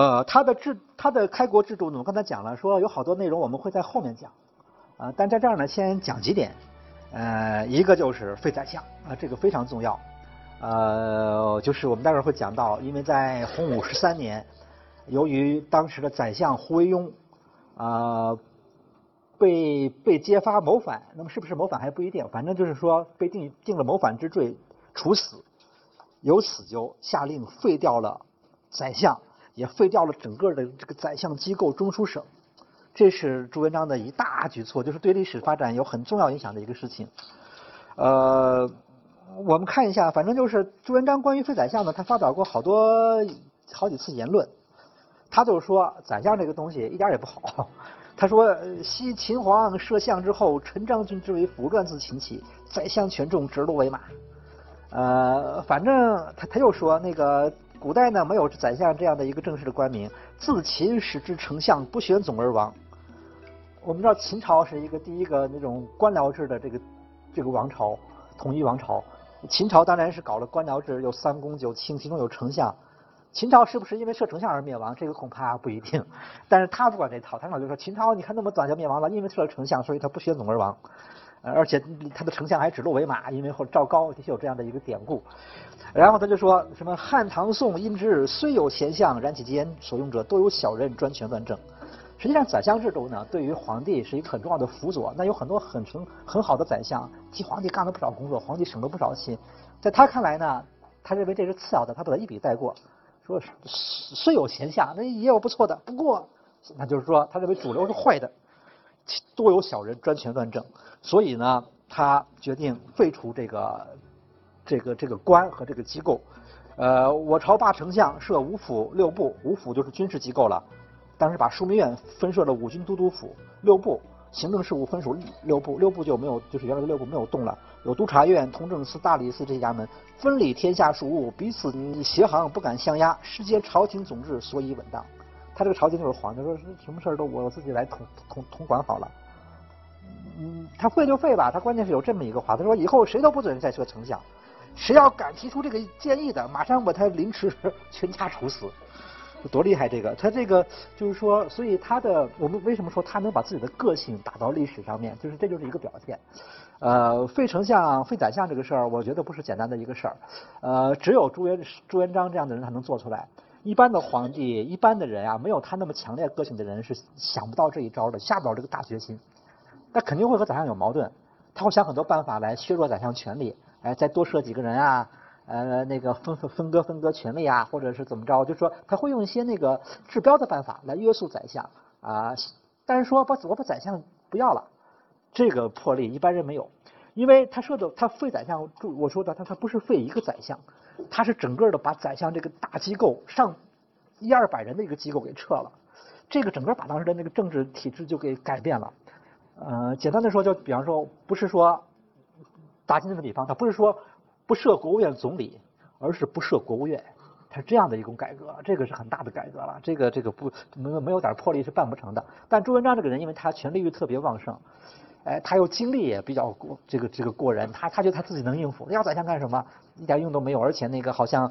呃，他的制他的开国制度呢，我刚才讲了，说有好多内容我们会在后面讲，啊，但在这儿呢，先讲几点，呃，一个就是废宰相啊，这个非常重要，呃，就是我们待会儿会讲到，因为在洪武十三年，由于当时的宰相胡惟庸啊被被揭发谋反，那么是不是谋反还不一定，反正就是说被定定了谋反之罪，处死，由此就下令废掉了宰相。也废掉了整个的这个宰相机构中书省，这是朱元璋的一大举措，就是对历史发展有很重要影响的一个事情。呃，我们看一下，反正就是朱元璋关于废宰相呢，他发表过好多好几次言论，他就是说宰相这个东西一点也不好。他说：“昔秦皇设相之后，陈章君之为不断自秦起，宰相权重，指鹿为马。”呃，反正他他又说那个。古代呢，没有宰相这样的一个正式的官名。自秦始至丞相不选总而亡。我们知道秦朝是一个第一个那种官僚制的这个这个王朝，统一王朝。秦朝当然是搞了官僚制，有三公九卿，其中有丞相。秦朝是不是因为设丞相而灭亡？这个恐怕不一定。但是他不管这套，他老就说秦朝你看那么短就灭亡了，因为设了丞相，所以他不选总而亡。而且他的丞相还指鹿为马，因为后赵高的确有这样的一个典故。然后他就说什么汉唐宋因之虽有贤相，然其间所用者多有小人专权乱政。实际上宰相制度呢，对于皇帝是一个很重要的辅佐。那有很多很成很好的宰相，替皇帝干了不少工作，皇帝省了不少心。在他看来呢，他认为这是次要的，他把它一笔带过，说虽有贤相，那也有不错的。不过，那就是说他认为主流是坏的，多有小人专权乱政。所以呢，他决定废除这个。这个这个官和这个机构，呃，我朝八丞相设五府六部，五府就是军事机构了。当时把枢密院分设了五军都督府，六部行政事务分属六部，六部就没有，就是原来的六部没有动了。有督察院、通政司、大理寺这些衙门，分理天下庶务，彼此协行，不敢相压，世皆朝廷总治，所以稳当。他这个朝廷就是皇帝，说什么事儿都我自己来统统统管好了。嗯，他废就废吧，他关键是有这么一个话，他说以后谁都不准再设丞相。谁要敢提出这个建议的，马上把他凌迟，全家处死，多厉害！这个他这个就是说，所以他的我们为什么说他能把自己的个性打到历史上面，就是这就是一个表现。呃，废丞相、废宰相这个事儿，我觉得不是简单的一个事儿。呃，只有朱元朱元璋这样的人才能做出来。一般的皇帝、一般的人啊，没有他那么强烈个性的人是想不到这一招的，下不了这个大决心。那肯定会和宰相有矛盾，他会想很多办法来削弱宰相权力。哎，再多设几个人啊，呃，那个分分割分割权力啊，或者是怎么着？就说他会用一些那个治标的办法来约束宰相啊。但是说把我把宰相不要了，这个魄力一般人没有，因为他说的他废宰相，我说的他他不是废一个宰相，他是整个的把宰相这个大机构上一二百人的一个机构给撤了，这个整个把当时的那个政治体制就给改变了。呃，简单的说，就比方说，不是说。打今天的比方，他不是说不设国务院总理，而是不设国务院，他是这样的一种改革，这个是很大的改革了。这个这个不没有没有点魄力是办不成的。但朱元璋这个人，因为他权力欲特别旺盛，哎，他又精力也比较过这个这个过人，他他觉得他自己能应付，要宰相干什么？一点用都没有，而且那个好像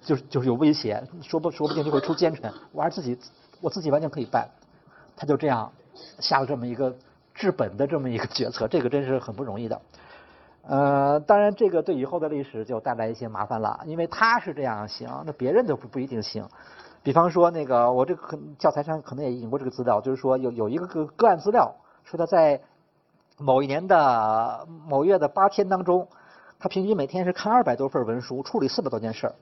就是就是有威胁，说不说不定就会出奸臣，我还自己我自己完全可以办。他就这样下了这么一个治本的这么一个决策，这个真是很不容易的。呃，当然，这个对以后的历史就带来一些麻烦了，因为他是这样行，那别人就不不一定行。比方说，那个我这个教材上可能也引过这个资料，就是说有有一个个个案资料，说他在某一年的某月的八天当中，他平均每天是看二百多份文书，处理四百多件事儿，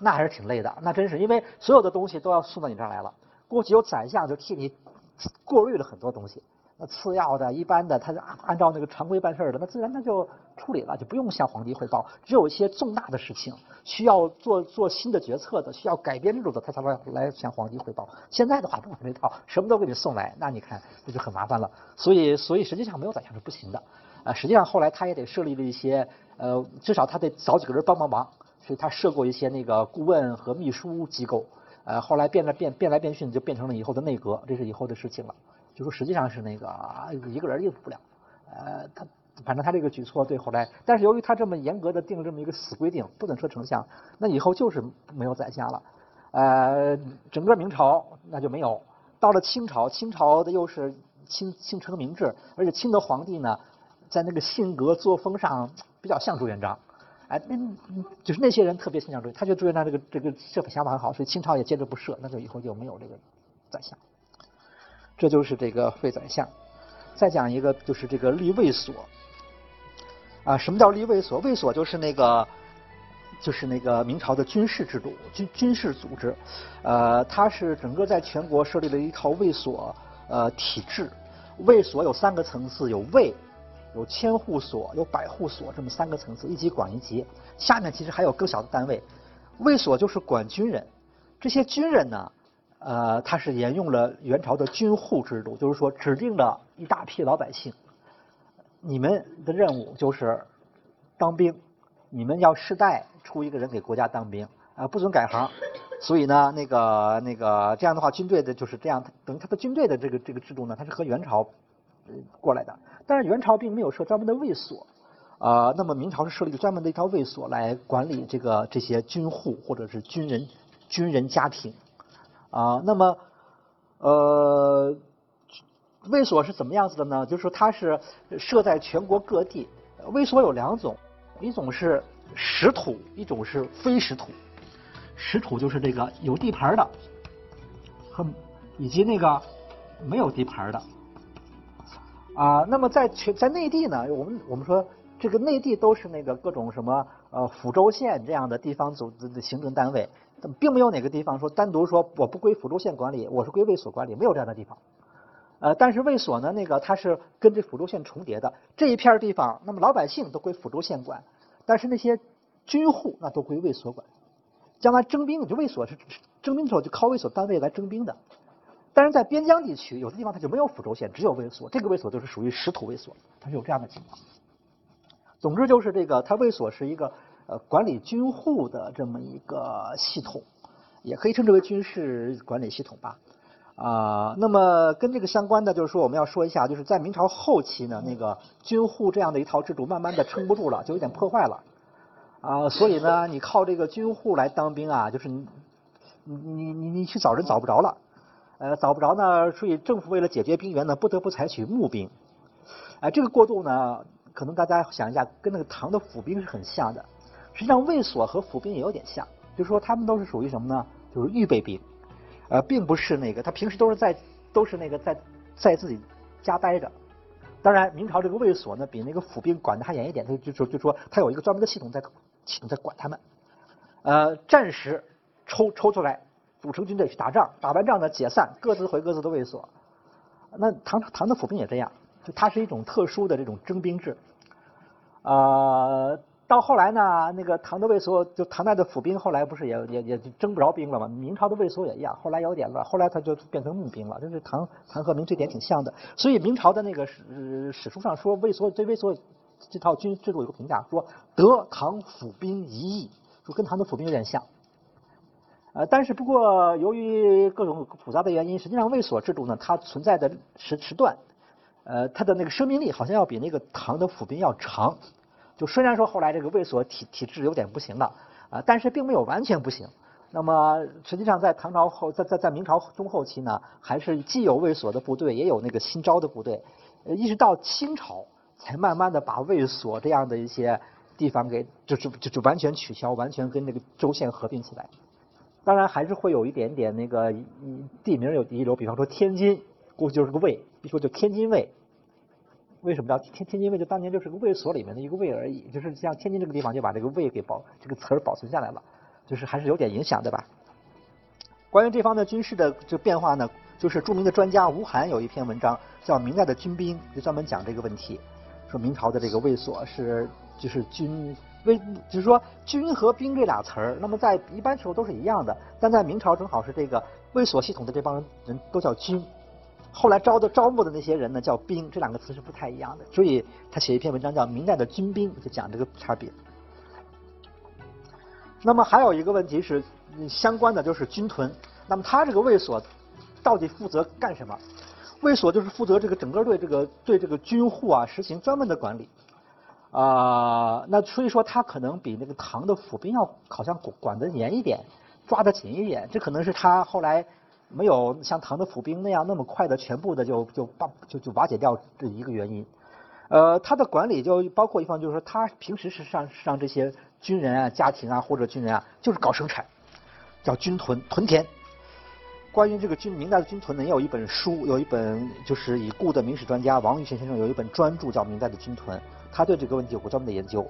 那还是挺累的。那真是因为所有的东西都要送到你这儿来了，过去有宰相就替你过滤了很多东西。那次要的、一般的，他就按照那个常规办事的，那自然他就处理了，就不用向皇帝汇报。只有一些重大的事情需要做做新的决策的，需要改变制度的，他才来来向皇帝汇报。现在的话不管这套，什么都给你送来，那你看这就很麻烦了。所以，所以实际上没有宰相是不行的。啊，实际上后来他也得设立了一些，呃，至少他得找几个人帮帮忙，所以他设过一些那个顾问和秘书机构。呃，后来变了变变来变去，就变成了以后的内阁，这是以后的事情了。就说实际上是那个一个人应付不了，呃，他反正他这个举措对后来，但是由于他这么严格的定这么一个死规定，不准设丞相，那以后就是没有宰相了，呃，整个明朝那就没有。到了清朝，清朝的又是清清称明制，而且清的皇帝呢，在那个性格作风上比较像朱元璋。哎，那就是那些人特别倾向朱元，他觉得朱元璋这个这个设想法很好，所以清朝也接着不设，那就以后就没有这个宰相。这就是这个废宰相。再讲一个，就是这个立卫所。啊，什么叫立卫所？卫所就是那个，就是那个明朝的军事制度，军军事组织。呃，它是整个在全国设立了一套卫所呃体制。卫所有三个层次，有卫。有千户所、有百户所这么三个层次，一级管一级。下面其实还有更小的单位，卫所就是管军人。这些军人呢，呃，他是沿用了元朝的军户制度，就是说指定了一大批老百姓，你们的任务就是当兵，你们要世代出一个人给国家当兵，啊，不准改行。所以呢，那个那个这样的话，军队的就是这样，等于他的军队的这个这个制度呢，它是和元朝过来的。但是元朝并没有设专门的卫所，啊，那么明朝是设立一个专门的一套卫所来管理这个这些军户或者是军人军人家庭，啊，那么呃，卫所是怎么样子的呢？就是说它是设在全国各地，卫所有两种，一种是实土，一种是非实土。实土就是这个有地盘的和以及那个没有地盘的。啊，那么在全在内地呢，我们我们说这个内地都是那个各种什么呃府州县这样的地方组织的行政单位，并没有哪个地方说单独说我不归抚州县管理，我是归卫所管理，没有这样的地方。呃，但是卫所呢，那个它是跟这抚州县重叠的这一片地方，那么老百姓都归抚州县管，但是那些军户那都归卫所管。将来征兵，就卫所是征兵的时候就靠卫所单位来征兵的。但是在边疆地区，有的地方它就没有抚州县，只有卫所。这个卫所就是属于实土卫所，它是有这样的情况。总之就是这个，它卫所是一个呃管理军户的这么一个系统，也可以称之为军事管理系统吧。啊，那么跟这个相关的就是说，我们要说一下，就是在明朝后期呢，那个军户这样的一套制度慢慢的撑不住了，就有点破坏了。啊，所以呢，你靠这个军户来当兵啊，就是你你你你去找人找不着了。呃，找不着呢，所以政府为了解决兵源呢，不得不采取募兵。哎，这个过渡呢，可能大家想一下，跟那个唐的府兵是很像的。实际上，卫所和府兵也有点像，就是说他们都是属于什么呢？就是预备兵，呃，并不是那个他平时都是在都是那个在在自己家待着。当然，明朝这个卫所呢，比那个府兵管的还严一点，他就说就说他有一个专门的系统在系统在管他们。呃，战时抽抽出来。组成军队去打仗，打完仗呢解散，各自回各自的卫所。那唐唐的府兵也这样，就它是一种特殊的这种征兵制。呃，到后来呢，那个唐的卫所，就唐代的府兵后来不是也也也征不着兵了吗？明朝的卫所也一样，后来有点乱，后来他就变成募兵了。就是唐唐和明这点挺像的。所以明朝的那个史史书上说，卫所对卫所这套军制度有个评价，说得唐府兵一役，说跟唐的府兵有点像。呃，但是不过，由于各种复杂的原因，实际上卫所制度呢，它存在的时时段，呃，它的那个生命力好像要比那个唐的府兵要长。就虽然说后来这个卫所体体制有点不行了，啊，但是并没有完全不行。那么实际上在唐朝后，在在在明朝中后期呢，还是既有卫所的部队，也有那个新招的部队，呃，一直到清朝才慢慢的把卫所这样的一些地方给就就就就完全取消，完全跟那个州县合并起来。当然还是会有一点点那个地名有遗留，比方说天津，过去就是个卫，一说就天津卫。为什么叫天天津卫？就当年就是个卫所里面的一个卫而已，就是像天津这个地方就把这个卫给保这个词儿保存下来了，就是还是有点影响对吧。关于这方的军事的这变化呢，就是著名的专家吴晗有一篇文章叫《明代的军兵》，就专门讲这个问题，说明朝的这个卫所是就是军。为就是说军和兵这俩词儿，那么在一般时候都是一样的，但在明朝正好是这个卫所系统的这帮人都叫军，后来招的招募的那些人呢叫兵，这两个词是不太一样的，所以他写一篇文章叫《明代的军兵》，就讲这个差别。那么还有一个问题是相关的，就是军屯。那么他这个卫所到底负责干什么？卫所就是负责这个整个对这个对这个军户啊实行专门的管理。啊，那所以说他可能比那个唐的府兵要好像管管得严一点，抓得紧一点，这可能是他后来没有像唐的府兵那样那么快的全部的就就把就就瓦解掉这一个原因。呃，他的管理就包括一方，就是说他平时是让让这些军人啊、家庭啊或者军人啊，就是搞生产，叫军屯屯田。关于这个军明代的军屯呢，也有一本书，有一本就是已故的明史专家王玉泉先生有一本专著叫《明代的军屯》，他对这个问题有过专门的研究。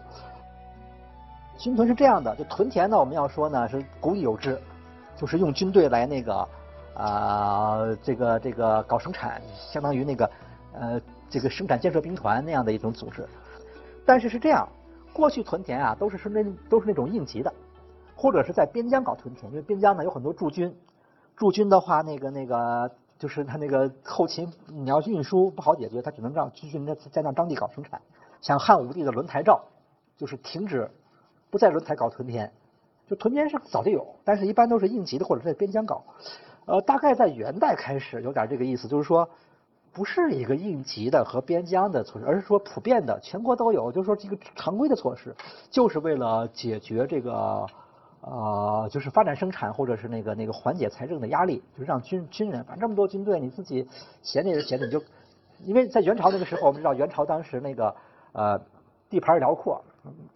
军屯是这样的，就屯田呢，我们要说呢是古已有之，就是用军队来那个啊这个这个搞生产，相当于那个呃这个生产建设兵团那样的一种组织。但是是这样，过去屯田啊都是是那都是那种应急的，或者是在边疆搞屯田，因为边疆呢有很多驻军，驻军的话那个那个就是他那个后勤你要运输不好解决，他只能让军军在在那当地搞生产。像汉武帝的轮台诏就是停止。不在轮台搞屯田，就屯田是早就有，但是一般都是应急的或者在边疆搞。呃，大概在元代开始有点这个意思，就是说不是一个应急的和边疆的措施，而是说普遍的，全国都有，就是说这个常规的措施，就是为了解决这个呃，就是发展生产或者是那个那个缓解财政的压力，就是让军军人，反正这么多军队，你自己闲着也是闲着，你就因为在元朝那个时候，我们知道元朝当时那个呃地盘辽阔。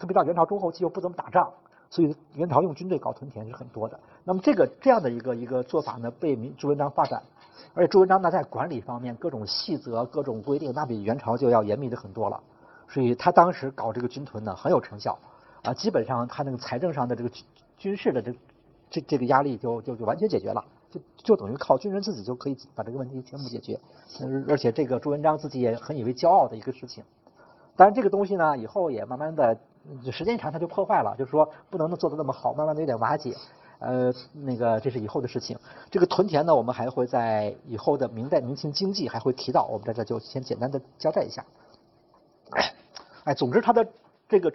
特别到元朝中后期又不怎么打仗，所以元朝用军队搞屯田是很多的。那么这个这样的一个一个做法呢，被朱元璋发展，而且朱元璋呢在管理方面各种细则、各种规定，那比元朝就要严密的很多了。所以他当时搞这个军屯呢很有成效，啊，基本上他那个财政上的这个军事的这这这个压力就就就完全解决了，就就等于靠军人自己就可以把这个问题全部解决。而且这个朱元璋自己也很以为骄傲的一个事情。当然，这个东西呢，以后也慢慢的，时间一长它就破坏了，就是说不能做的那么好，慢慢的有点瓦解。呃，那个这是以后的事情。这个屯田呢，我们还会在以后的明代明清经济还会提到，我们在这就先简单的交代一下。哎，总之他的这个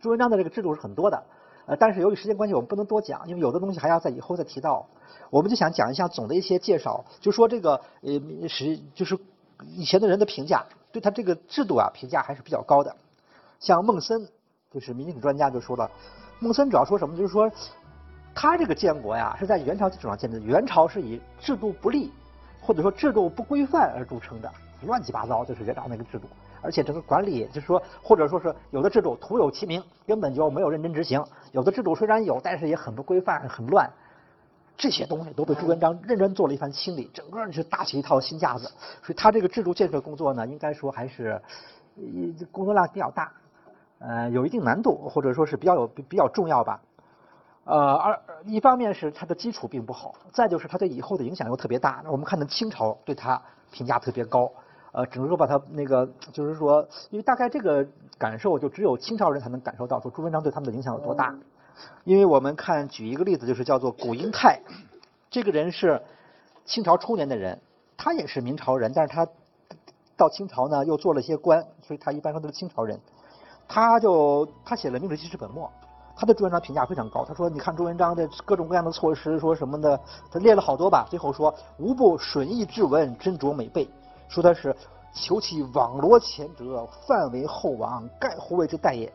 朱元璋的这个制度是很多的，呃，但是由于时间关系，我们不能多讲，因为有的东西还要在以后再提到。我们就想讲一下总的一些介绍，就说这个呃是就是以前的人的评价。对他这个制度啊，评价还是比较高的。像孟森，就是民史专家就说了，孟森主要说什么？就是说，他这个建国呀，是在元朝基础上建的。元朝是以制度不力，或者说制度不规范而著称的，乱七八糟，就是元朝那个制度。而且整个管理，就是说，或者说是有的制度徒有其名，根本就没有认真执行；有的制度虽然有，但是也很不规范，很乱。这些东西都被朱元璋认真做了一番清理，整个是搭起一套新架子。所以他这个制度建设工作呢，应该说还是工作量比较大，呃，有一定难度，或者说是比较有比较重要吧。呃，二一方面是他的基础并不好，再就是他对以后的影响又特别大。我们看到清朝对他评价特别高，呃，只能说把他那个就是说，因为大概这个感受就只有清朝人才能感受到，说朱元璋对他们的影响有多大。因为我们看，举一个例子，就是叫做古英泰，这个人是清朝初年的人，他也是明朝人，但是他到清朝呢又做了些官，所以他一般说都是清朝人。他就他写了《明史记事本末》，他对朱元璋评价非常高。他说：“你看朱元璋的各种各样的措施，说什么的，他列了好多吧。最后说无不损益至文，斟酌每备。说他是求其网罗前哲，范围后王，盖乎谓之代也。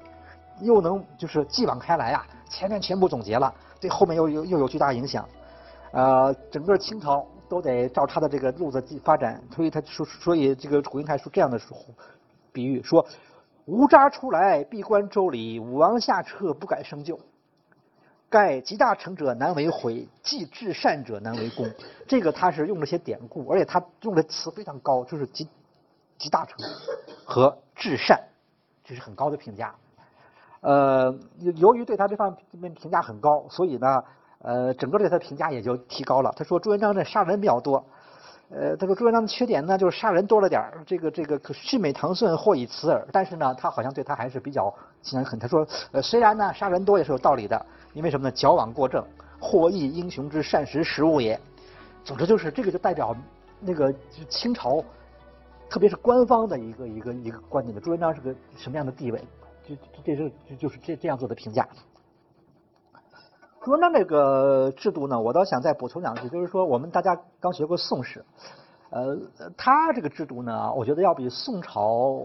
又能就是继往开来啊。”前面全部总结了，对后面又又又有巨大影响，呃，整个清朝都得照他的这个路子发展，所以他说，所以这个古英泰说这样的比喻说，无渣出来，闭关周礼，武王下撤，不敢生就。盖极大成者难为毁，既至善者难为功。这个他是用了些典故，而且他用的词非常高，就是极极大成和至善，这是很高的评价。呃，由于对他这方面评价很高，所以呢，呃，整个对他评价也就提高了。他说朱元璋这杀人比较多，呃，他说朱元璋的缺点呢就是杀人多了点儿，这个这个可训美唐顺或以此耳。但是呢，他好像对他还是比较心很。他说，呃，虽然呢杀人多也是有道理的，因为什么呢？矫枉过正，获益英雄之善食食物也。总之就是这个就代表那个清朝，特别是官方的一个一个一个观点的朱元璋是个什么样的地位。就这是就是这这样做的评价。朱元璋这个制度呢，我倒想再补充两句，就是说我们大家刚学过宋史，呃，他这个制度呢，我觉得要比宋朝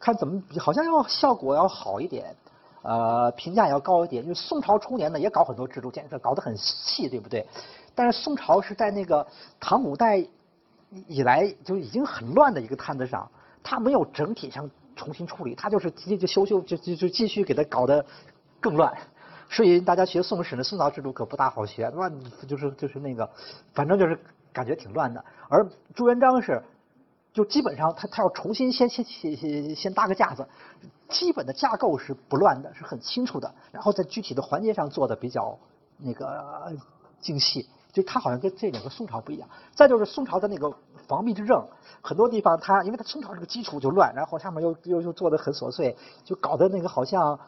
看怎么好像要效果要好一点。呃，评价也要高一点。因为宋朝初年呢，也搞很多制度建设，搞得很细，对不对？但是宋朝是在那个唐五代以来就已经很乱的一个摊子上，他没有整体上重新处理，他就是直接就修修就就就继续给他搞得更乱。所以大家学宋史呢，宋朝制度可不大好学，乱就是就是那个，反正就是感觉挺乱的。而朱元璋是。就基本上，他他要重新先先先先搭个架子，基本的架构是不乱的，是很清楚的。然后在具体的环节上做的比较那个精细，就他好像跟这两个宋朝不一样。再就是宋朝的那个防弊之政，很多地方他因为他宋朝这个基础就乱，然后上面又又又做的很琐碎，就搞得那个好像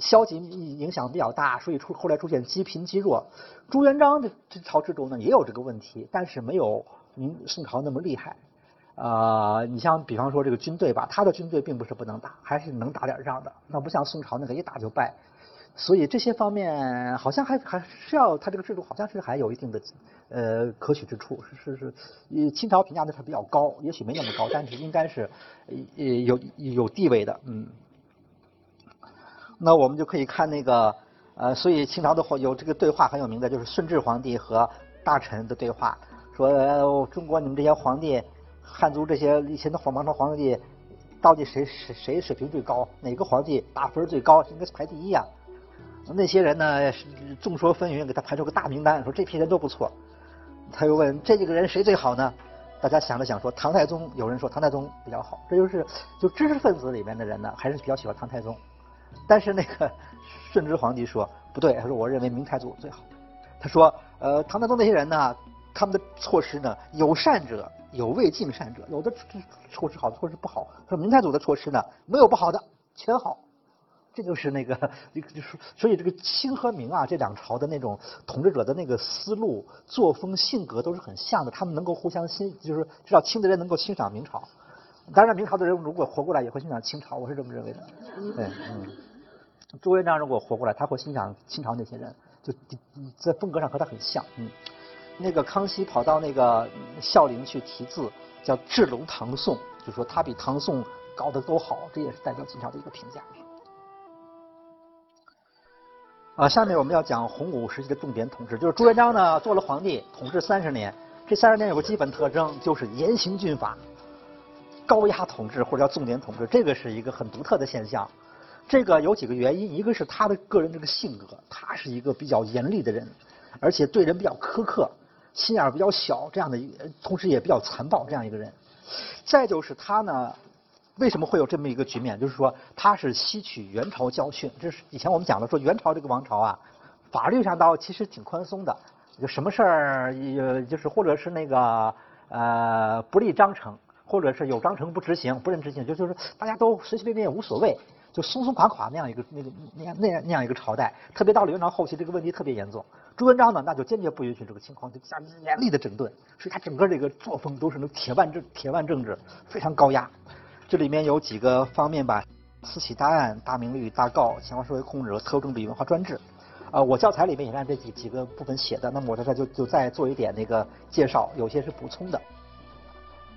消极影响比较大，所以出后来出现积贫积弱。朱元璋的这朝制度呢也有这个问题，但是没有明宋朝那么厉害。啊，你像比方说这个军队吧，他的军队并不是不能打，还是能打点仗的。那不像宋朝那个一打就败，所以这些方面好像还还是要他这个制度好像是还有一定的呃可取之处。是是是，清朝评价的是比较高，也许没那么高，但是应该是呃有有地位的。嗯，那我们就可以看那个呃，所以清朝的有这个对话很有名的，就是顺治皇帝和大臣的对话，说中国你们这些皇帝。汉族这些以前的皇王朝皇帝，到底谁谁谁水平最高？哪个皇帝打分最高？应该是排第一呀。那些人呢，众说纷纭，给他排出个大名单，说这批人都不错。他又问这几个人谁最好呢？大家想了想，说唐太宗。有人说唐太宗比较好。这就是就知识分子里面的人呢，还是比较喜欢唐太宗。但是那个顺治皇帝说不对，他说我认为明太祖最好。他说呃，唐太宗那些人呢，他们的措施呢，有善者。有未尽善者，有的措施好，措施不好。说明太祖的措施呢，没有不好的，全好。这就是那个，就是所以这个清和明啊，这两朝的那种统治者的那个思路、作风、性格都是很像的。他们能够互相欣，就是知道清的人能够欣赏明朝，当然明朝的人如果活过来也会欣赏清朝，我是这么认为的。对，嗯，朱元璋如果活过来，他会欣赏清朝那些人，就在风格上和他很像，嗯。那个康熙跑到那个孝陵去题字，叫“治隆唐宋”，就说他比唐宋搞得都好，这也是代表清朝的一个评价。啊，下面我们要讲洪武时期的重点统治，就是朱元璋呢做了皇帝，统治三十年。这三十年有个基本特征，就是严刑峻法、高压统治或者叫重点统治，这个是一个很独特的现象。这个有几个原因，一个是他的个人这个性格，他是一个比较严厉的人，而且对人比较苛刻。心眼比较小，这样的，同时也比较残暴，这样一个人。再就是他呢，为什么会有这么一个局面？就是说他是吸取元朝教训。这是以前我们讲的，说元朝这个王朝啊，法律上倒其实挺宽松的，有什么事儿，也就是或者是那个呃不立章程，或者是有章程不执行，不认执行，就就是大家都随随便便无所谓。就松松垮垮那样一个那个那样那样那样一个朝代，特别到了元朝后期，这个问题特别严重。朱元璋呢，那就坚决不允许这个情况，就加严厉的整顿，所以他整个这个作风都是那铁腕政铁腕政治，非常高压。这里面有几个方面吧：私企大案、大明律、大告、强化社会控制和特政治文化专制。啊，我教材里面也按这几几个部分写的，那么我在这就就再做一点那个介绍，有些是补充的。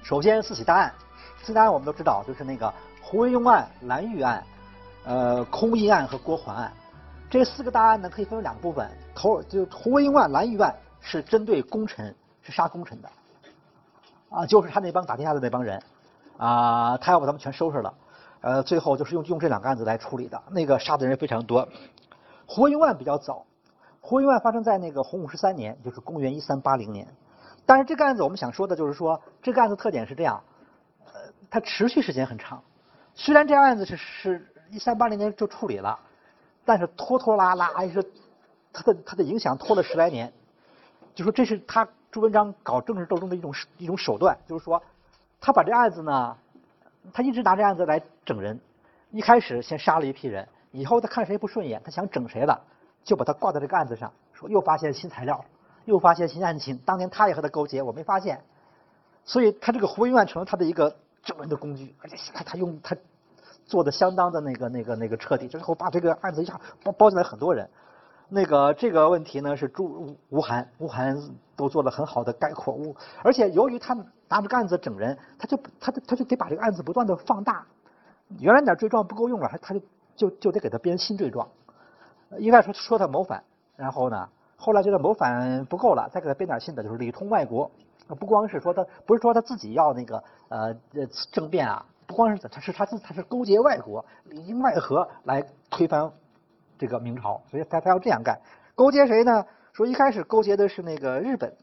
首先，四起大案，私企大案我们都知道，就是那个胡惟庸案、蓝玉案。呃，空印案和郭桓案，这四个大案呢，可以分为两个部分。头就胡惟庸案、蓝玉案是针对功臣，是杀功臣的，啊，就是他那帮打天下的那帮人，啊，他要把他们全收拾了，呃，最后就是用用这两个案子来处理的。那个杀的人非常多。胡惟庸案比较早，胡惟庸案发生在那个洪武十三年，就是公元一三八零年。但是这个案子我们想说的就是说，这个案子特点是这样，呃，它持续时间很长。虽然这案子是是。一三八零年就处理了，但是拖拖拉拉，还是他的他的影响拖了十来年。就说这是他朱元璋搞政治斗争的一种一种手段，就是说他把这案子呢，他一直拿这案子来整人。一开始先杀了一批人，以后他看谁不顺眼，他想整谁了，就把他挂在这个案子上，说又发现新材料，又发现新案情，当年他也和他勾结，我没发现。所以他这个胡惟庸成了他的一个整人的工具，而且他他用他。做的相当的那个、那个、那个彻底，之后把这个案子一下包包进来很多人。那个这个问题呢是朱吴晗，吴晗都做了很好的概括。吴而且由于他拿着个案子整人，他就他他就得把这个案子不断的放大。原来点罪状不够用了，他他就就就得给他编新罪状。一开始说说他谋反，然后呢，后来觉得谋反不够了，再给他编点新的，就是里通外国。不光是说他，不是说他自己要那个呃政变啊，不光是他是他自他是勾结外国，里应外合来推翻这个明朝，所以他他要这样干。勾结谁呢？说一开始勾结的是那个日本，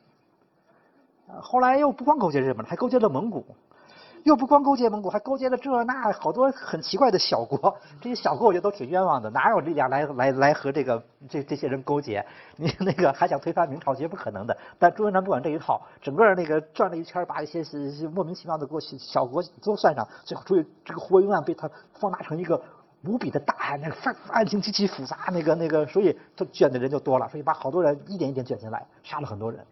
后来又不光勾结日本，还勾结了蒙古。又不光勾结蒙古，还勾结了这那好多很奇怪的小国。这些小国我觉得都挺冤枉的，哪有力量来来来和这个这这些人勾结？你那个还想推翻明朝，绝不可能的。但朱元璋不管这一套，整个那个转了一圈，把一些是莫名其妙的国小国都算上，最后注意这个胡惟庸案被他放大成一个无比的大案，那个案情极其复杂，那个那个，所以他卷的人就多了，所以把好多人一点一点卷进来，杀了很多人。